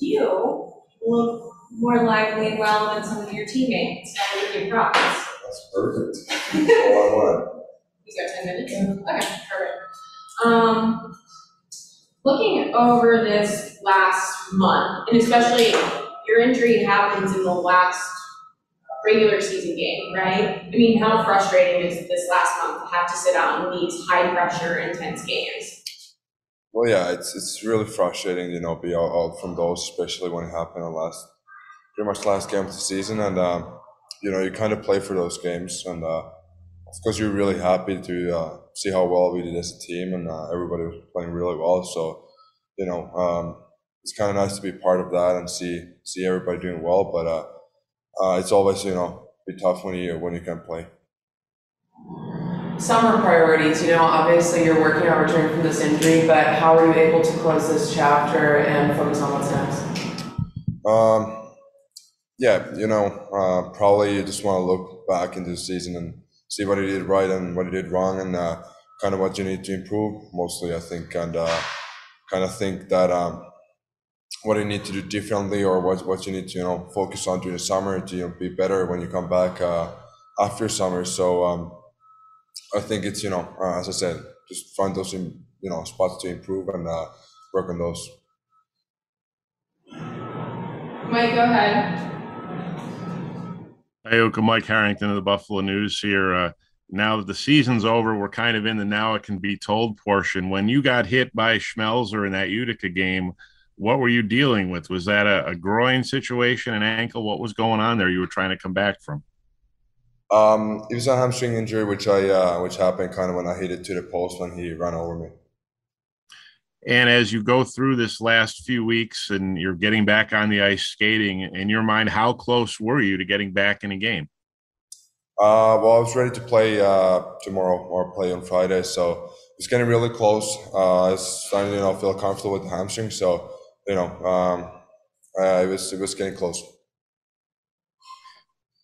You look more lively and well than some of your teammates. You props. That's perfect. All I want. Got ten minutes? Okay, perfect. Um, looking over this last month, and especially your injury happens in the last regular season game, right? I mean, how frustrating is this last month to have to sit out in these high pressure, intense games? Well, yeah, it's it's really frustrating, you know, be out, out from those, especially when it happened the last, pretty much last game of the season, and um, you know, you kind of play for those games, and uh, of course, you're really happy to uh, see how well we did as a team, and uh, everybody was playing really well. So, you know, um, it's kind of nice to be part of that and see see everybody doing well. But uh, uh, it's always, you know, be tough when you when you can play. Summer priorities, you know, obviously you're working on returning from this injury, but how are you able to close this chapter and focus on what's next? Um, yeah, you know, uh, probably you just want to look back into the season and see what you did right and what you did wrong, and uh, kind of what you need to improve. Mostly, I think, and uh, kind of think that um, what you need to do differently or what what you need to you know focus on during the summer to you know, be better when you come back uh, after summer. So um, I think it's you know, uh, as I said, just find those in, you know spots to improve and uh, work on those. Mike, go ahead. Hey, Ukko, Mike Harrington of the Buffalo News here. Uh, now that the season's over, we're kind of in the now it can be told portion. When you got hit by Schmelzer in that Utica game, what were you dealing with? Was that a, a groin situation, an ankle? What was going on there? You were trying to come back from? Um, it was a hamstring injury, which I uh, which happened kind of when I hit it to the post when he ran over me. And as you go through this last few weeks and you're getting back on the ice skating, in your mind, how close were you to getting back in a game? Uh, well, I was ready to play uh, tomorrow or play on Friday, so it's getting really close. Uh, I was starting to you know, feel comfortable with the hamstring, so you know, um, uh, it was it was getting close.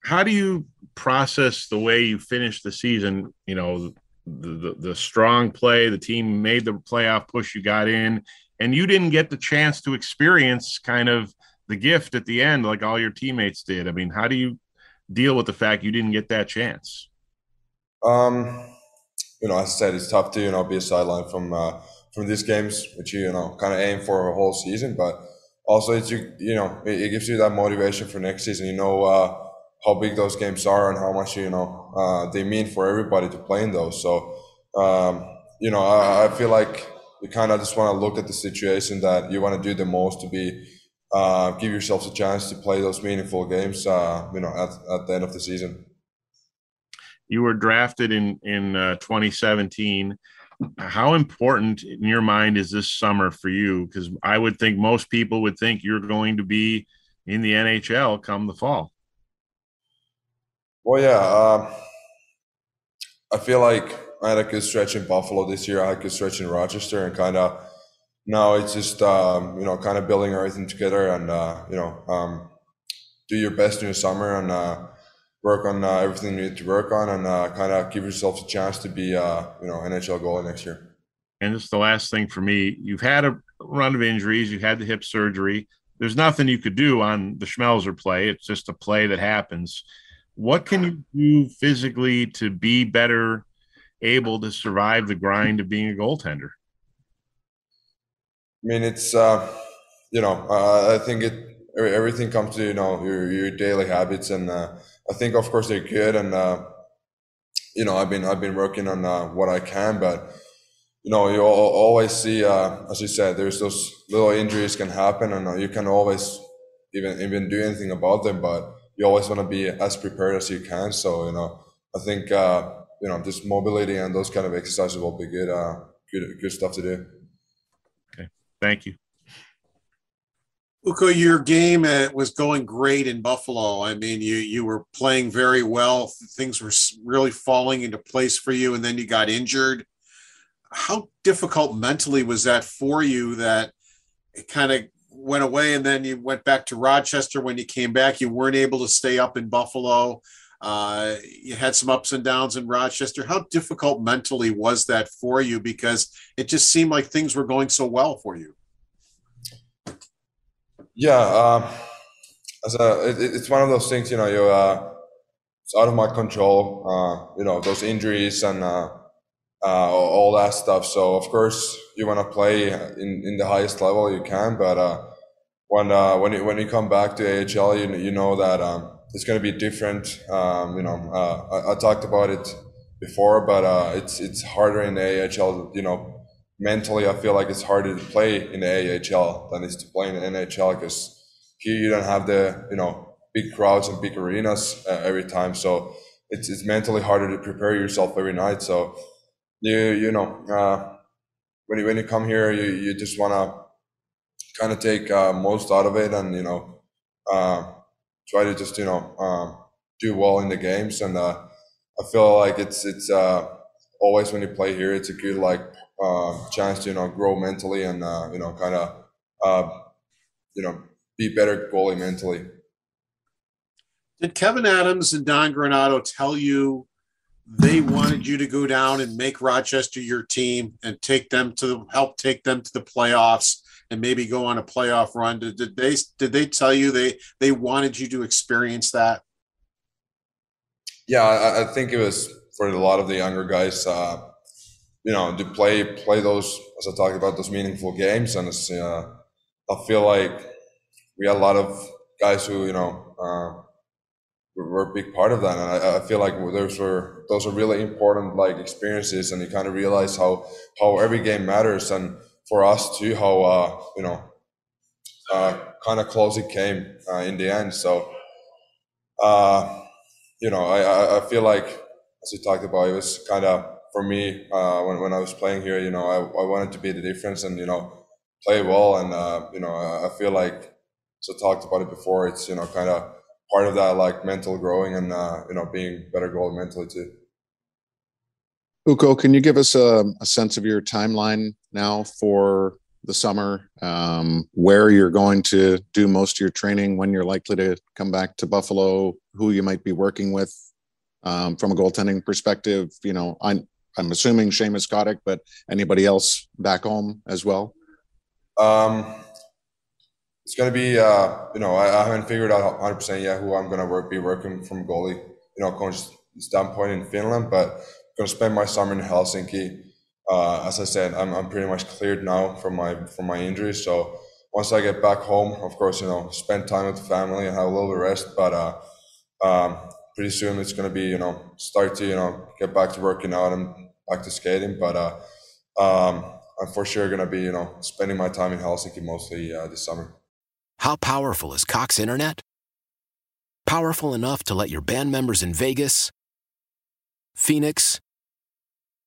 How do you process the way you finished the season? You know, the, the, the strong play, the team made the playoff push, you got in, and you didn't get the chance to experience kind of the gift at the end like all your teammates did. I mean, how do you deal with the fact you didn't get that chance? Um, you know, as I said, it's tough to you know be a sideline from uh, from these games, which you you know kind of aim for a whole season, but also it's you you know it, it gives you that motivation for next season. You know uh, how big those games are and how much you know uh, they mean for everybody to play in those. So um, you know, I, I feel like you kind of just want to look at the situation that you want to do the most to be uh, give yourselves a chance to play those meaningful games. Uh, you know, at, at the end of the season. You were drafted in in uh, 2017. How important in your mind is this summer for you? Because I would think most people would think you're going to be in the NHL come the fall. Well, yeah. Um, I feel like I had a good stretch in Buffalo this year. I had a good stretch in Rochester, and kind of now it's just um, you know kind of building everything together, and uh, you know um, do your best in the summer and uh, work on uh, everything you need to work on, and uh, kind of give yourself a chance to be uh, you know NHL goalie next year. And just the last thing for me, you've had a run of injuries. You had the hip surgery. There's nothing you could do on the Schmelzer play. It's just a play that happens. What can you do physically to be better able to survive the grind of being a goaltender? I mean, it's uh, you know, uh, I think it everything comes to you know your your daily habits, and uh, I think of course they're good, and uh, you know I've been I've been working on uh, what I can, but you know you always see, uh, as you said, there's those little injuries can happen, and you can always even even do anything about them, but you always want to be as prepared as you can. So you know, I think uh, you know just mobility and those kind of exercises will be good uh, good good stuff to do. Okay, thank you. Ukko, your game uh, was going great in Buffalo. I mean, you you were playing very well. Things were really falling into place for you, and then you got injured. How difficult mentally was that for you? That it kind of went away, and then you went back to Rochester. When you came back, you weren't able to stay up in Buffalo. Uh, you had some ups and downs in Rochester. How difficult mentally was that for you? Because it just seemed like things were going so well for you. Yeah, um, as a, it, it's one of those things, you know, you uh, it's out of my control. Uh, you know, those injuries and uh, uh all that stuff. So of course, you want to play in, in the highest level you can, but when uh, when you when you come back to AHL, you you know that um, it's going to be different. Um, you know, I, I, talked about it before, but it's it's harder in the AHL. You know, mentally, I feel like it's harder to play in the AHL than it's to play in the NHL because here you don't have the you know big crowds and big arenas uh, every time, so it's it's mentally harder to prepare yourself every night. So you you know uh, when you when you come here, you you just wanna kind of take uh, most out of it and you know uh, try to just you know um, do well in the games and uh, I feel like it's it's uh, always when you play here, it's a good like uh, chance to you know grow mentally and uh, you know kind of uh, you know be better goalie mentally. Did Kevin Adams and Don Granato tell you they wanted you to go down and make Rochester your team and take them to help take them to the playoffs and maybe go on a playoff run? Did, did they did they tell you they they wanted you to experience that? Yeah, I, I think it was for a lot of the younger guys. Uh, you know, to play play those as I talked about those meaningful games, and it's, uh, I feel like we had a lot of guys who you know uh, were a big part of that, and I, I, feel like those were those are really important like experiences, and you kind of realize how how every game matters, and for us too, how uh, you know uh, kind of close it came uh, in the end. So, uh, you know, I, I feel like as we talked about, it was kind of for me uh, when when I was playing here. You know, I, I wanted to be the difference and you know play well, and uh, you know I, feel like so talked about it before. It's you know kind of part of that like mental growing and you know being better goal mentally too. Ukko, can you give us a, a, sense of your timeline now for the summer? Um, where you're going to do most of your training, when you're likely to come back to Buffalo, who you might be working with um, from a goaltending perspective? You know, I, I'm assuming Seamus Kotyk, but anybody else back home as well? Um, it's going to be, uh, you know, I, I, haven't figured out 100% yet who I'm going to work, be working from goalie, you know, coach standpoint in Finland, but I'm going to spend my summer in Helsinki. Uh, as I said, I'm, I'm pretty much cleared now from my from my injuries. So once I get back home, of course, you know, spend time with the family and have a little rest. But uh, um, pretty soon it's going to be, you know, start to, you know, get back to working out and back to skating. But uh, um, I'm for sure going to be, you know, spending my time in Helsinki mostly uh, this summer. How powerful is Cox Internet? Powerful enough to let your band members in Vegas, Phoenix,